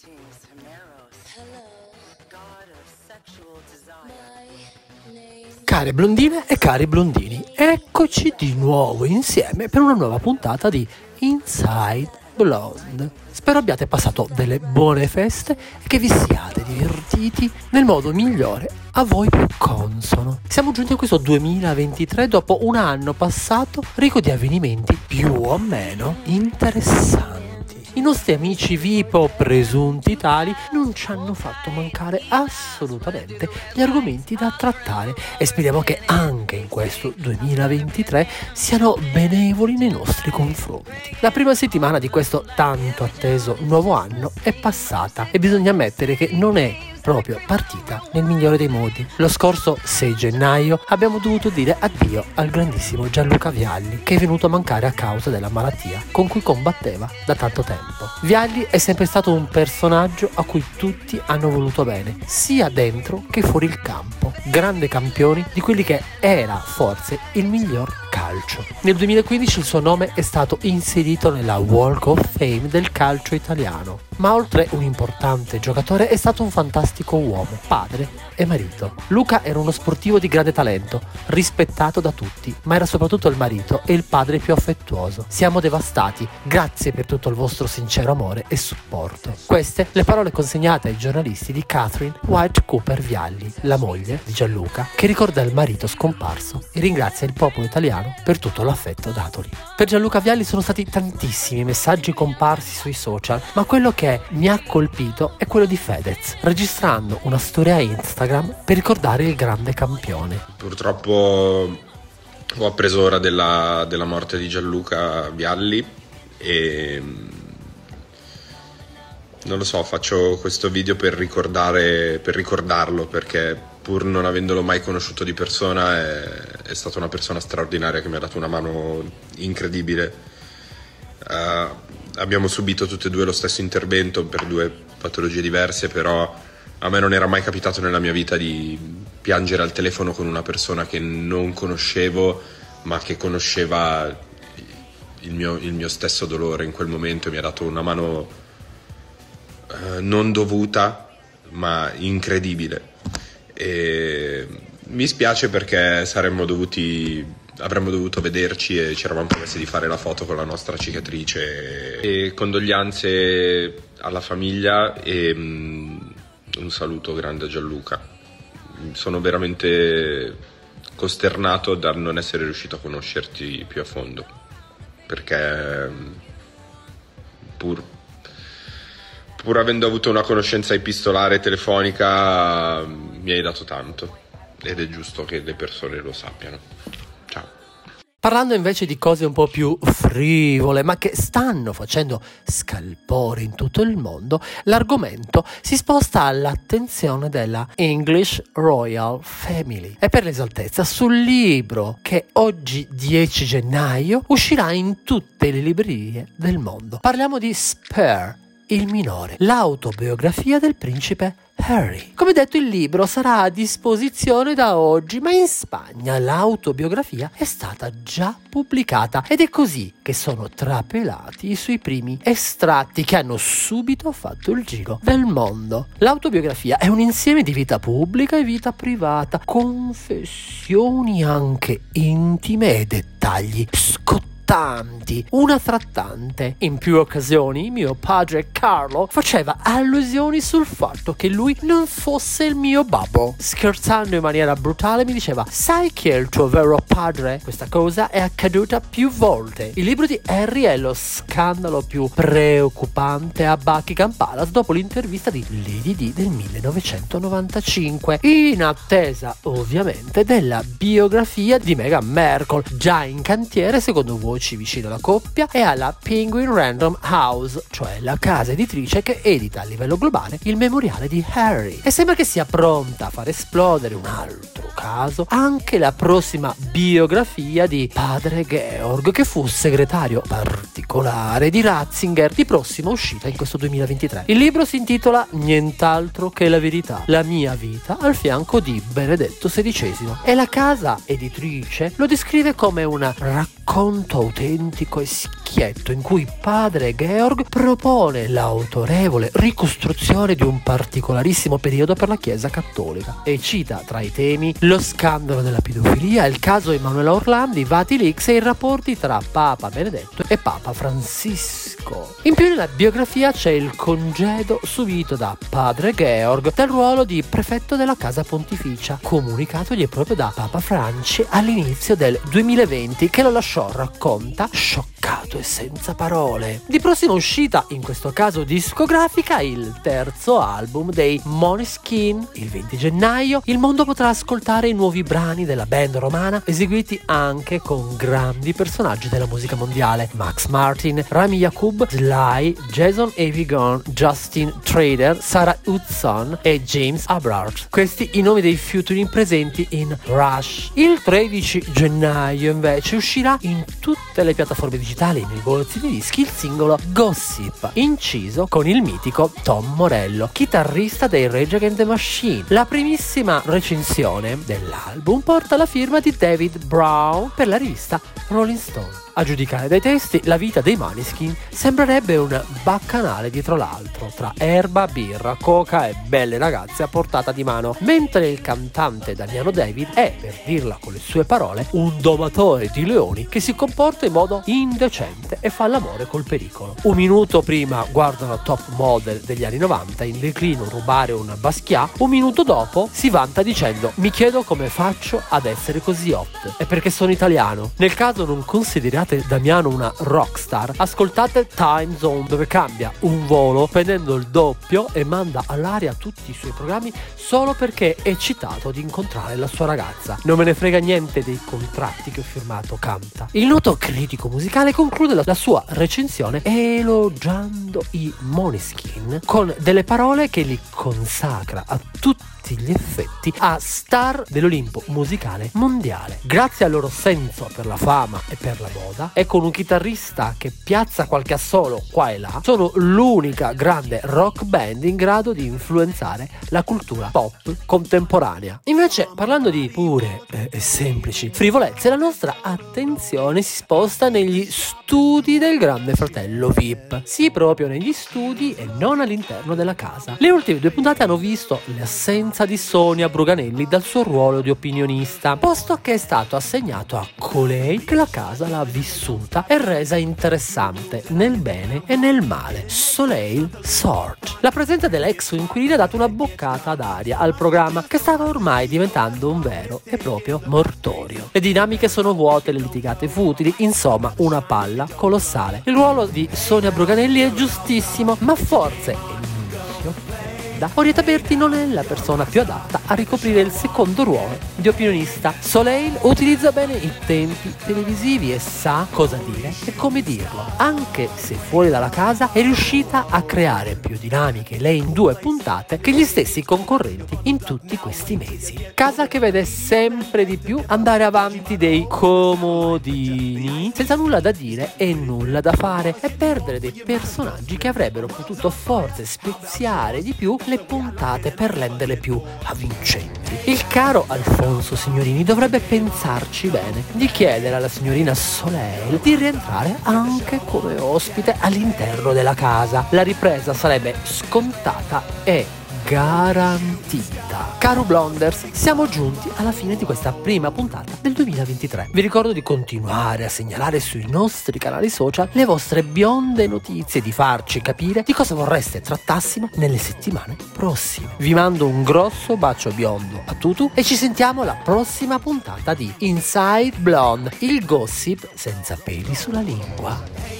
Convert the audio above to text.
Greetings, Hemeros, god of sexual desire. Care blondine e cari blondini, eccoci di nuovo insieme per una nuova puntata di Inside Blonde. Spero abbiate passato delle buone feste e che vi siate divertiti nel modo migliore a voi più consono. Siamo giunti a questo 2023 dopo un anno passato ricco di avvenimenti più o meno interessanti. I nostri amici VIP o presunti tali non ci hanno fatto mancare assolutamente gli argomenti da trattare e speriamo che anche in questo 2023 siano benevoli nei nostri confronti. La prima settimana di questo tanto atteso nuovo anno è passata e bisogna ammettere che non è proprio partita nel migliore dei modi. Lo scorso 6 gennaio abbiamo dovuto dire addio al grandissimo Gianluca Vialli, che è venuto a mancare a causa della malattia con cui combatteva da tanto tempo. Vialli è sempre stato un personaggio a cui tutti hanno voluto bene, sia dentro che fuori il campo. Grande campione di quelli che era forse il miglior calcio. Nel 2015 il suo nome è stato inserito nella Walk of Fame del calcio italiano, ma oltre un importante giocatore è stato un fantastico uomo, padre e marito. Luca era uno sportivo di grande talento, rispettato da tutti, ma era soprattutto il marito e il padre più affettuoso. Siamo devastati, grazie per tutto il vostro sincero amore e supporto. Queste le parole consegnate ai giornalisti di Catherine White Cooper Vialli, la moglie di Gianluca, che ricorda il marito scomparso e ringrazia il popolo italiano per tutto l'affetto datoli. Per Gianluca Vialli sono stati tantissimi messaggi comparsi sui social, ma quello che mi ha colpito è quello di Fedez, registrando una storia Instagram per ricordare il grande campione. Purtroppo ho appreso ora della, della morte di Gianluca Vialli e non lo so, faccio questo video per, per ricordarlo perché pur non avendolo mai conosciuto di persona è, è stata una persona straordinaria che mi ha dato una mano incredibile. Uh, abbiamo subito tutte e due lo stesso intervento per due patologie diverse, però a me non era mai capitato nella mia vita di piangere al telefono con una persona che non conoscevo, ma che conosceva il mio, il mio stesso dolore in quel momento. Mi ha dato una mano uh, non dovuta, ma incredibile. E mi spiace perché saremmo dovuti avremmo dovuto vederci e ci eravamo promessi di fare la foto con la nostra cicatrice. E condoglianze alla famiglia e um, un saluto grande a Gianluca. Sono veramente costernato da non essere riuscito a conoscerti più a fondo perché pur pur avendo avuto una conoscenza epistolare telefonica, mi hai dato tanto ed è giusto che le persone lo sappiano. Parlando invece di cose un po' più frivole, ma che stanno facendo scalpore in tutto il mondo, l'argomento si sposta all'attenzione della English Royal Family e per l'esaltezza sul libro che oggi 10 gennaio uscirà in tutte le librerie del mondo. Parliamo di Spare il minore, l'autobiografia del principe Harry. Come detto, il libro sarà a disposizione da oggi, ma in Spagna l'autobiografia è stata già pubblicata ed è così che sono trapelati i suoi primi estratti che hanno subito fatto il giro del mondo. L'autobiografia è un insieme di vita pubblica e vita privata, confessioni anche intime e dettagli scottati tanti, una tra tante. In più occasioni mio padre Carlo faceva allusioni sul fatto che lui non fosse il mio babbo. Scherzando in maniera brutale mi diceva sai chi è il tuo vero padre? Questa cosa è accaduta più volte. Il libro di Harry è lo scandalo più preoccupante a Buckingham Palace dopo l'intervista di Lady D del 1995, in attesa ovviamente della biografia di Meghan Merkel, già in cantiere secondo voi voci vicino alla coppia e alla Penguin Random House, cioè la casa editrice che edita a livello globale il memoriale di Harry. E sembra che sia pronta a far esplodere un altro caso anche la prossima biografia di padre Georg, che fu segretario particolare di Ratzinger, di prossima uscita in questo 2023. Il libro si intitola Nient'altro che la verità, la mia vita al fianco di Benedetto XVI e la casa editrice lo descrive come un racconto autênticos vecchietto in cui padre Georg propone l'autorevole ricostruzione di un particolarissimo periodo per la Chiesa cattolica e cita tra i temi lo scandalo della pedofilia, il caso Emanuele Orlandi, Vatilix e i rapporti tra Papa Benedetto e Papa Francisco. In più nella biografia c'è il congedo subito da padre Georg dal ruolo di prefetto della Casa Pontificia, comunicatogli proprio da Papa Franci all'inizio del 2020 che lo lasciò, racconta, scioccato e senza parole. Di prossima uscita, in questo caso discografica, il terzo album dei Moneskin. Il 20 gennaio il mondo potrà ascoltare i nuovi brani della band romana eseguiti anche con grandi personaggi della musica mondiale. Max Martin, Rami Yacoub, Sly, Jason Avigon, Justin Trader, Sarah Hudson e James Abrard. Questi i nomi dei featuring presenti in Rush. Il 13 gennaio invece uscirà in tutte le piattaforme digitali e nei negozi di dischi il singolo Gossip, inciso con il mitico Tom Morello, chitarrista dei Rage Against the Machine. La primissima recensione dell'album porta la firma di David Brown per la rivista Rolling Stone. A giudicare dai testi, la vita dei Maniskin sembrerebbe un baccanale dietro l'altro, tra erba, birra, coca e belle ragazze a portata di mano, mentre il cantante Damiano David è, per dirla con le sue parole, un domatore di leoni che si comporta in modo indecente e fa l'amore col pericolo. Un minuto prima guarda una top model degli anni 90 in declino rubare un Basquiat, un minuto dopo si vanta dicendo mi chiedo come faccio ad essere così hot. È perché sono italiano. Nel caso non consideriate considerate Damiano una rockstar, ascoltate Time Zone dove cambia un volo prendendo il doppio e manda all'aria tutti i suoi programmi solo perché è eccitato di incontrare la sua ragazza. Non me ne frega niente dei contratti che ho firmato, canta. Il noto critico musicale conclude la, sua recensione elogiando i Moneskin con delle parole che li consacra a tutti gli effetti a star dell'Olimpo musicale mondiale. Grazie al loro senso per la fama e per la moda e con un chitarrista che piazza qualche assolo qua e là, sono l'unica grande rock band in grado di influenzare la cultura pop contemporanea. Invece, parlando di pure eh, e semplici frivolezze, la nostra attenzione si sposta negli studi del grande fratello VIP. Sì, proprio negli studi e non all'interno della casa. Le ultime due puntate hanno visto mancanza di Sonia Bruganelli dal suo ruolo di opinionista, posto che è stato assegnato a colei che la casa l'ha vissuta e resa interessante nel bene e nel male. Soleil Sort. La presenza dell'ex inquilina ha dato una boccata d'aria al programma che stava ormai diventando un vero e proprio mortorio. Le dinamiche sono vuote, le litigate futili, insomma una palla colossale. Il ruolo di Sonia Bruganelli è giustissimo, ma forse è fredda, Orietta Berti non è la persona più adatta a ricoprire il secondo ruolo di opinionista. Soleil utilizza bene i tempi televisivi e sa cosa dire e come dirlo. Anche se fuori dalla casa è riuscita a creare più dinamiche lei in due puntate che gli stessi concorrenti in tutti questi mesi. Casa che vede sempre di più andare avanti dei comodini senza nulla da dire e nulla da fare e perdere dei personaggi che avrebbero potuto forse speziare di più le puntate per renderle più avvincenti. Il caro Alfonso Signorini dovrebbe pensarci bene di chiedere alla signorina Soleil di rientrare anche come ospite all'interno della casa. La ripresa sarebbe scontata e garantita. Caro Blonders, siamo giunti alla fine di questa prima puntata del 2023. Vi ricordo di continuare a segnalare sui nostri canali social le vostre bionde notizie, di farci capire di cosa vorreste trattassimo nelle settimane prossime. Vi mando un grosso bacio biondo a Tutu e ci sentiamo alla prossima puntata di Inside Blonde, il gossip senza peli sulla lingua.